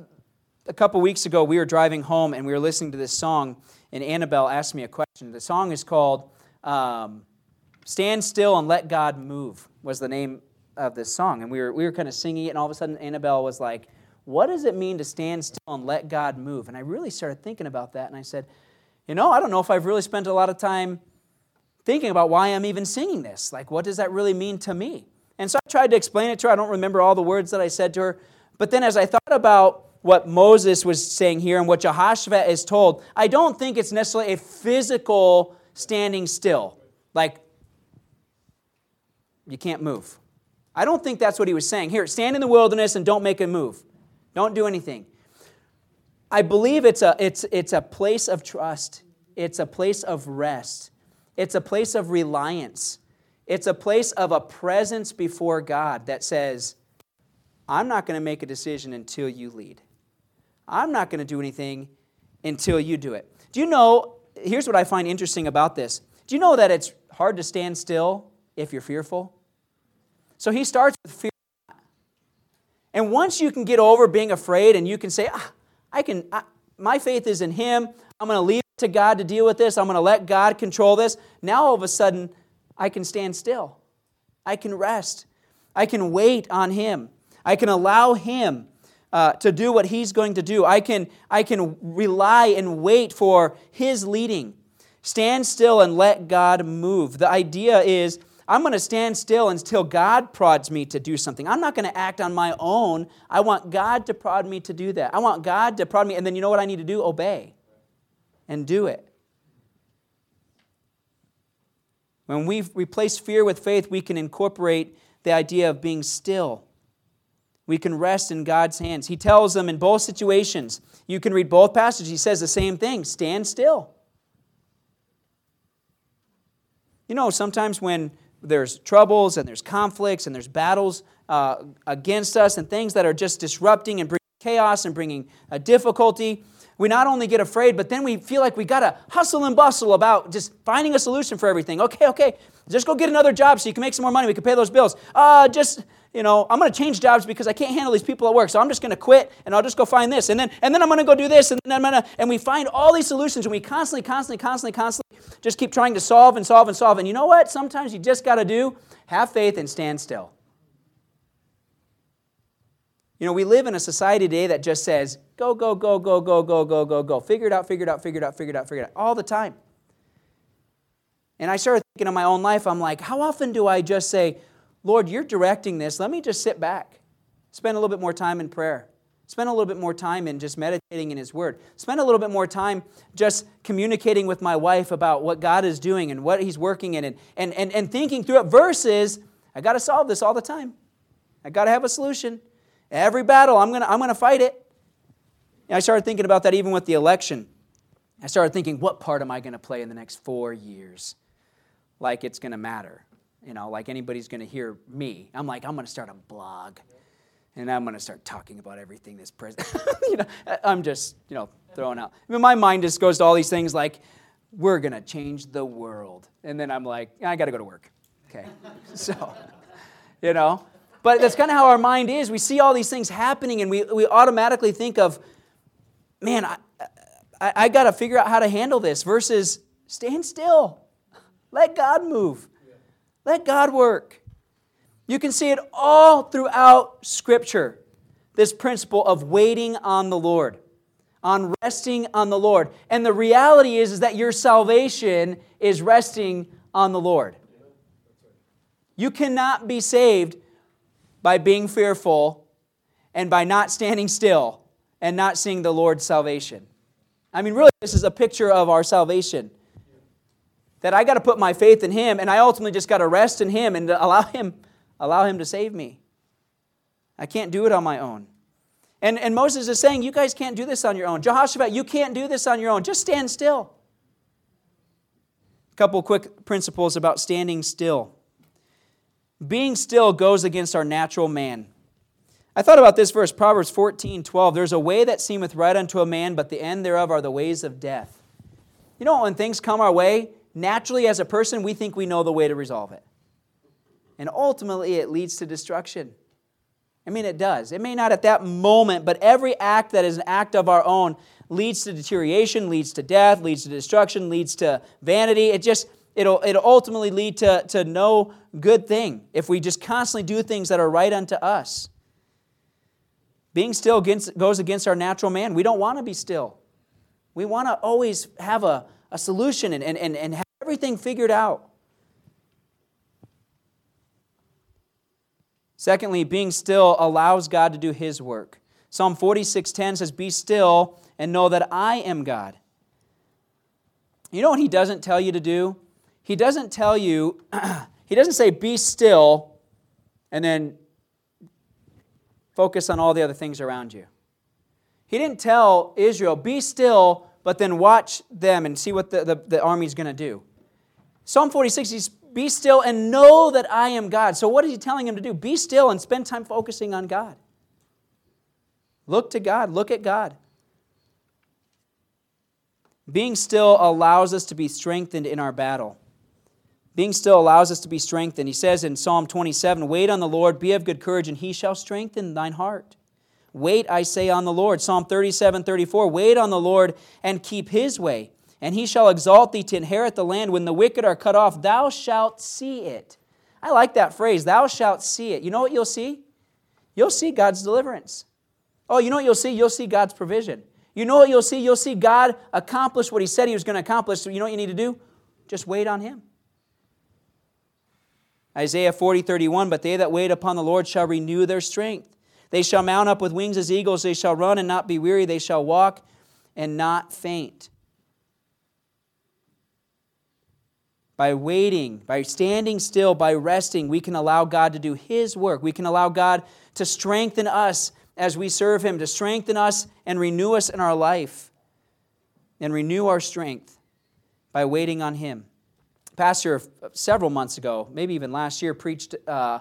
a couple weeks ago, we were driving home and we were listening to this song, and Annabelle asked me a question. The song is called um, "Stand Still and Let God Move." Was the name of this song, and we were we were kind of singing it, and all of a sudden, Annabelle was like what does it mean to stand still and let God move? And I really started thinking about that, and I said, you know, I don't know if I've really spent a lot of time thinking about why I'm even singing this. Like, what does that really mean to me? And so I tried to explain it to her. I don't remember all the words that I said to her. But then as I thought about what Moses was saying here and what Jehoshaphat is told, I don't think it's necessarily a physical standing still. Like, you can't move. I don't think that's what he was saying. Here, stand in the wilderness and don't make a move. Don't do anything. I believe it's a, it's, it's a place of trust, it's a place of rest, it's a place of reliance, it's a place of a presence before God that says, I'm not going to make a decision until you lead. I'm not going to do anything until you do it. Do you know? Here's what I find interesting about this. Do you know that it's hard to stand still if you're fearful? So he starts with fear and once you can get over being afraid and you can say, ah, I can, I, my faith is in Him, I'm going to leave it to God to deal with this, I'm going to let God control this, now all of a sudden, I can stand still. I can rest. I can wait on Him. I can allow Him uh, to do what He's going to do. I can, I can rely and wait for His leading. Stand still and let God move. The idea is I'm going to stand still until God prods me to do something. I'm not going to act on my own. I want God to prod me to do that. I want God to prod me, and then you know what I need to do? Obey and do it. When we replace fear with faith, we can incorporate the idea of being still. We can rest in God's hands. He tells them in both situations, you can read both passages. He says the same thing stand still. You know, sometimes when there's troubles and there's conflicts and there's battles uh, against us and things that are just disrupting and bringing chaos and bringing a difficulty, we not only get afraid, but then we feel like we got to hustle and bustle about just finding a solution for everything. Okay, okay, just go get another job so you can make some more money. We can pay those bills. Uh, just you know, I'm going to change jobs because I can't handle these people at work. So I'm just going to quit and I'll just go find this. And then, and then I'm going to go do this. And then I'm going to, and we find all these solutions and we constantly, constantly, constantly, constantly just keep trying to solve and solve and solve. And you know what? Sometimes you just got to do have faith and stand still. You know, we live in a society today that just says, go, go, go, go, go, go, go, go, go. Figure it out, figure it out, figure it out, figure it out, figure it out, all the time. And I started thinking of my own life, I'm like, how often do I just say, Lord, you're directing this. Let me just sit back. Spend a little bit more time in prayer. Spend a little bit more time in just meditating in His Word. Spend a little bit more time just communicating with my wife about what God is doing and what He's working in and, and, and, and thinking through it versus, I got to solve this all the time. I got to have a solution. Every battle, I'm going to I'm going to fight it. And I started thinking about that even with the election. I started thinking, what part am I going to play in the next four years? Like it's going to matter you know, like anybody's going to hear me. I'm like, I'm going to start a blog. And I'm going to start talking about everything this prison. you know, I'm just, you know, throwing out. I mean, my mind just goes to all these things like, we're going to change the world. And then I'm like, I got to go to work. Okay. so, you know, but that's kind of how our mind is. We see all these things happening and we, we automatically think of, man, I, I, I got to figure out how to handle this versus stand still. Let God move. Let God work. You can see it all throughout Scripture this principle of waiting on the Lord, on resting on the Lord. And the reality is, is that your salvation is resting on the Lord. You cannot be saved by being fearful and by not standing still and not seeing the Lord's salvation. I mean, really, this is a picture of our salvation that I got to put my faith in Him, and I ultimately just got to rest in Him and allow Him, allow Him to save me. I can't do it on my own. And, and Moses is saying, You guys can't do this on your own. Jehoshaphat, you can't do this on your own. Just stand still. A couple quick principles about standing still. Being still goes against our natural man. I thought about this verse, Proverbs 14, 12. There's a way that seemeth right unto a man, but the end thereof are the ways of death. You know, when things come our way, naturally as a person, we think we know the way to resolve it. And ultimately, it leads to destruction. I mean, it does. It may not at that moment, but every act that is an act of our own leads to deterioration, leads to death, leads to destruction, leads to vanity. It just, it'll, it'll ultimately lead to, to no good thing if we just constantly do things that are right unto us. Being still against, goes against our natural man. We don't want to be still. We want to always have a, a solution and, and, and have everything figured out. Secondly, being still allows God to do his work. Psalm 46:10 says, "Be still and know that I am God." You know what he doesn't tell you to do? He doesn't tell you, he doesn't say, be still, and then focus on all the other things around you. He didn't tell Israel, be still, but then watch them and see what the, the, the army's going to do. Psalm 46, he's be still and know that I am God. So, what is he telling him to do? Be still and spend time focusing on God. Look to God, look at God. Being still allows us to be strengthened in our battle. Being still allows us to be strengthened. He says in Psalm 27 Wait on the Lord, be of good courage, and he shall strengthen thine heart. Wait, I say, on the Lord. Psalm 37 34 Wait on the Lord and keep his way and he shall exalt thee to inherit the land. When the wicked are cut off, thou shalt see it. I like that phrase, thou shalt see it. You know what you'll see? You'll see God's deliverance. Oh, you know what you'll see? You'll see God's provision. You know what you'll see? You'll see God accomplish what He said He was going to accomplish. So you know what you need to do? Just wait on Him. Isaiah 40, 31, but they that wait upon the Lord shall renew their strength. They shall mount up with wings as eagles. They shall run and not be weary. They shall walk and not faint. by waiting, by standing still, by resting, we can allow God to do His work. We can allow God to strengthen us as we serve Him, to strengthen us and renew us in our life, and renew our strength by waiting on Him. Pastor, several months ago, maybe even last year, preached, uh,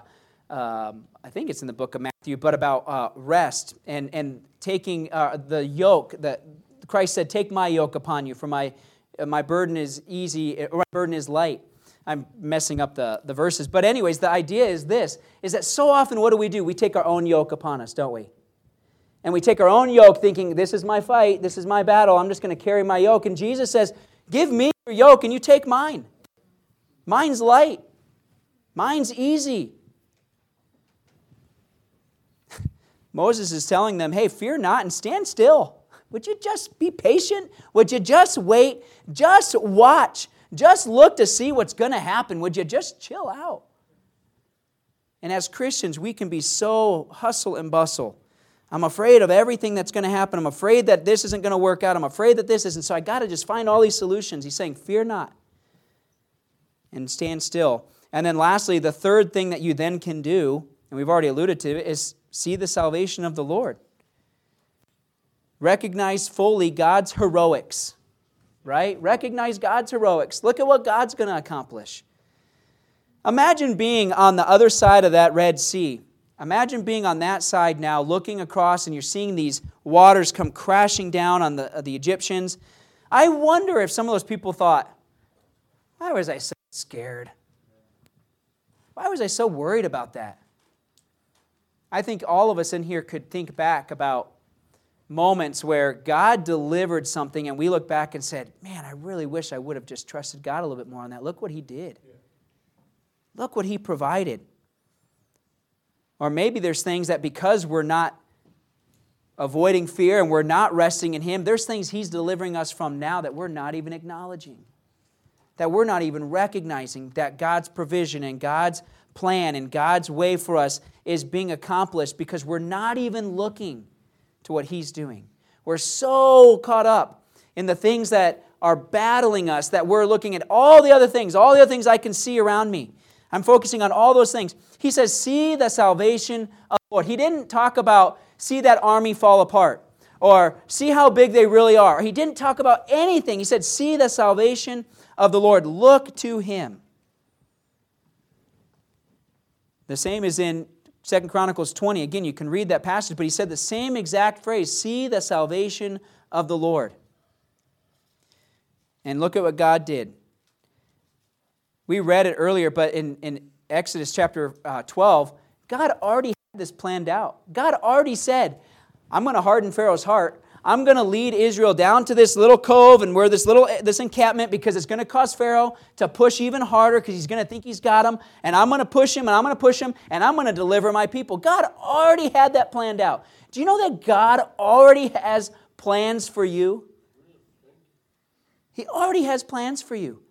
um, I think it's in the book of Matthew, but about uh, rest and, and taking uh, the yoke that Christ said, Take my yoke upon you, for my uh, my burden is easy, or my burden is light. I'm messing up the, the verses. But, anyways, the idea is this is that so often what do we do? We take our own yoke upon us, don't we? And we take our own yoke thinking, this is my fight, this is my battle, I'm just going to carry my yoke. And Jesus says, Give me your yoke and you take mine. Mine's light, mine's easy. Moses is telling them, hey, fear not and stand still. Would you just be patient? Would you just wait? Just watch. Just look to see what's going to happen. Would you just chill out? And as Christians, we can be so hustle and bustle. I'm afraid of everything that's going to happen. I'm afraid that this isn't going to work out. I'm afraid that this isn't. So I got to just find all these solutions. He's saying, Fear not and stand still. And then lastly, the third thing that you then can do, and we've already alluded to is see the salvation of the Lord recognize fully God's heroics, right? Recognize God's heroics. Look at what God's going to accomplish. Imagine being on the other side of that Red Sea. Imagine being on that side now, looking across, and you're seeing these waters come crashing down on the, the Egyptians. I wonder if some of those people thought, why was I so scared? Why was I so worried about that? I think all of us in here could think back about moments where God delivered something and we look back and said, Man, I really wish I would have just trusted God a little bit more on that. Look what He did. Look what He provided. Or maybe there's things that because we're not avoiding fear and we're not resting in Him, there's things He's delivering us from now that we're not even acknowledging. That we're not even recognizing that God's provision and God's plan and God's way for us is being accomplished because we're not even looking to what He's doing. We're so caught up in the things that are battling us that we're looking at all the other things, all the other things I can see around me. I'm focusing on all those things. He says, See the salvation of the Lord. He didn't talk about see that army fall apart or see how big they really are. He didn't talk about anything. He said, See the salvation of the Lord. Look to Him. The same is in Second Chronicles 20. Again, you can read that passage, but he said the same exact phrase see the salvation of the Lord. And look at what God did. We read it earlier, but in, in Exodus chapter uh, 12, God already had this planned out. God already said, I'm going to harden Pharaoh's heart. I'm going to lead Israel down to this little cove and where this little eh, this encampment because it's going to cause Pharaoh to push even harder because he's going to think he's got him and I'm going to push him and I'm going to push him and I'm going to deliver my people. God already had that planned out. Do you know that God already has plans for you? He already has plans for you.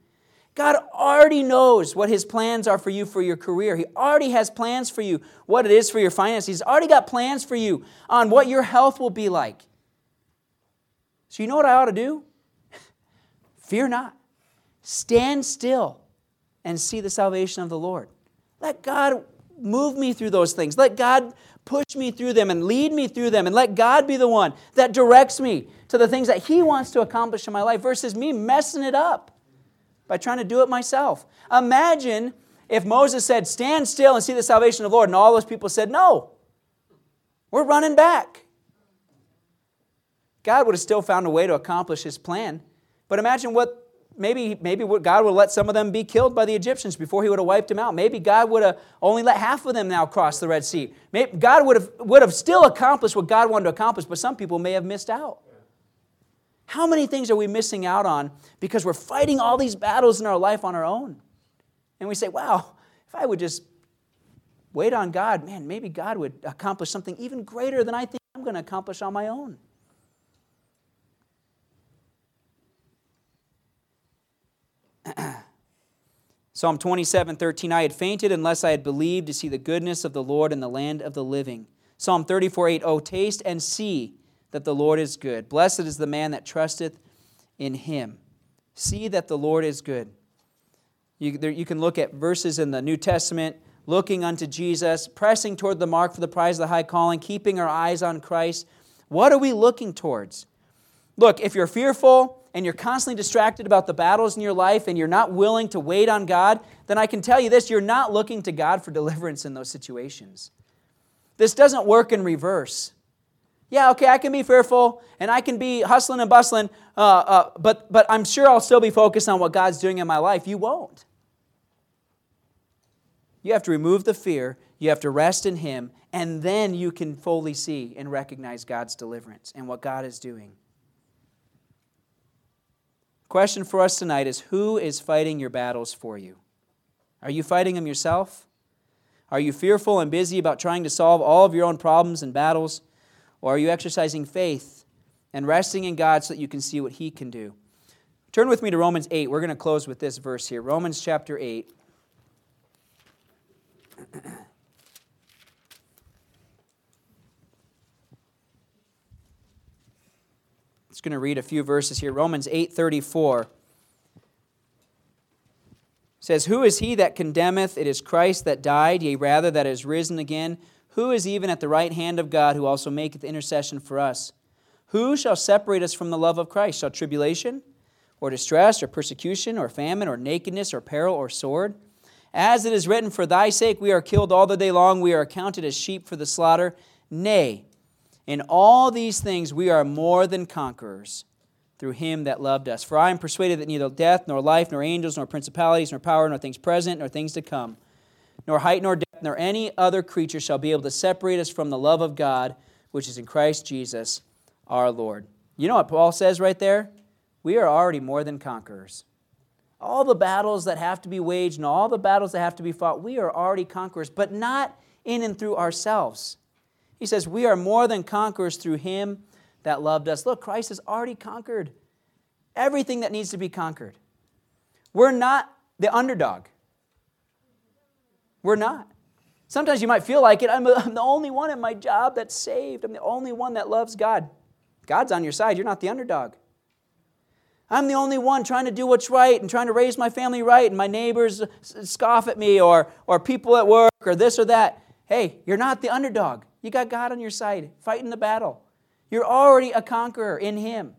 God already knows what His plans are for you for your career. He already has plans for you, what it is for your finances. He's already got plans for you on what your health will be like. So, you know what I ought to do? Fear not. Stand still and see the salvation of the Lord. Let God move me through those things. Let God push me through them and lead me through them and let God be the one that directs me to the things that He wants to accomplish in my life versus me messing it up by trying to do it myself. Imagine if Moses said, Stand still and see the salvation of the Lord, and all those people said, No, we're running back. God would have still found a way to accomplish his plan. But imagine what maybe, maybe God would let some of them be killed by the Egyptians before he would have wiped them out. Maybe God would have only let half of them now cross the Red Sea. Maybe God would have, would have still accomplished what God wanted to accomplish, but some people may have missed out. How many things are we missing out on because we're fighting all these battles in our life on our own? And we say, wow, if I would just wait on God, man, maybe God would accomplish something even greater than I think I'm going to accomplish on my own. Psalm 27 13, I had fainted unless I had believed to see the goodness of the Lord in the land of the living. Psalm 34 8, Oh, taste and see that the Lord is good. Blessed is the man that trusteth in him. See that the Lord is good. You, there, you can look at verses in the New Testament looking unto Jesus, pressing toward the mark for the prize of the high calling, keeping our eyes on Christ. What are we looking towards? Look, if you're fearful and you're constantly distracted about the battles in your life and you're not willing to wait on God, then I can tell you this you're not looking to God for deliverance in those situations. This doesn't work in reverse. Yeah, okay, I can be fearful and I can be hustling and bustling, uh, uh, but, but I'm sure I'll still be focused on what God's doing in my life. You won't. You have to remove the fear, you have to rest in Him, and then you can fully see and recognize God's deliverance and what God is doing. Question for us tonight is Who is fighting your battles for you? Are you fighting them yourself? Are you fearful and busy about trying to solve all of your own problems and battles? Or are you exercising faith and resting in God so that you can see what He can do? Turn with me to Romans 8. We're going to close with this verse here Romans chapter 8. Just going to read a few verses here. Romans 8:34 says, "Who is he that condemneth? It is Christ that died, yea rather that is risen again, who is even at the right hand of God, who also maketh intercession for us? Who shall separate us from the love of Christ? Shall tribulation, or distress, or persecution, or famine, or nakedness, or peril, or sword? As it is written, For thy sake we are killed all the day long, we are accounted as sheep for the slaughter. Nay, in all these things we are more than conquerors through him that loved us. For I am persuaded that neither death, nor life, nor angels, nor principalities, nor power, nor things present, nor things to come, nor height, nor depth, nor any other creature shall be able to separate us from the love of God, which is in Christ Jesus our Lord. You know what Paul says right there? We are already more than conquerors. All the battles that have to be waged and all the battles that have to be fought, we are already conquerors, but not in and through ourselves. He says, We are more than conquerors through him that loved us. Look, Christ has already conquered everything that needs to be conquered. We're not the underdog. We're not. Sometimes you might feel like it. I'm, I'm the only one in my job that's saved. I'm the only one that loves God. God's on your side. You're not the underdog. I'm the only one trying to do what's right and trying to raise my family right, and my neighbors scoff at me, or, or people at work, or this or that. Hey, you're not the underdog. You got God on your side, fighting the battle. You're already a conqueror in Him.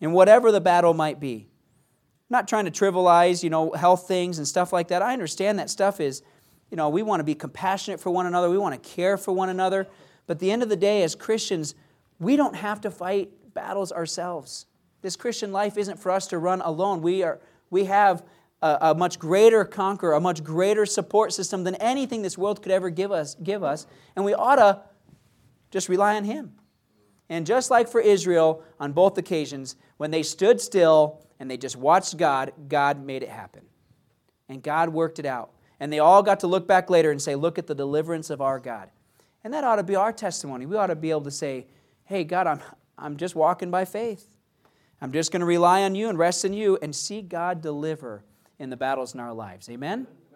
And whatever the battle might be, I'm not trying to trivialize, you know, health things and stuff like that. I understand that stuff is, you know, we want to be compassionate for one another, we want to care for one another. But the end of the day, as Christians, we don't have to fight battles ourselves. This Christian life isn't for us to run alone. We, are, we have a, a much greater conqueror, a much greater support system than anything this world could ever give us, give us. And we ought to just rely on Him. And just like for Israel on both occasions, when they stood still and they just watched God, God made it happen. And God worked it out. And they all got to look back later and say, Look at the deliverance of our God. And that ought to be our testimony. We ought to be able to say, Hey, God, I'm, I'm just walking by faith. I'm just going to rely on you and rest in you and see God deliver in the battles in our lives. Amen?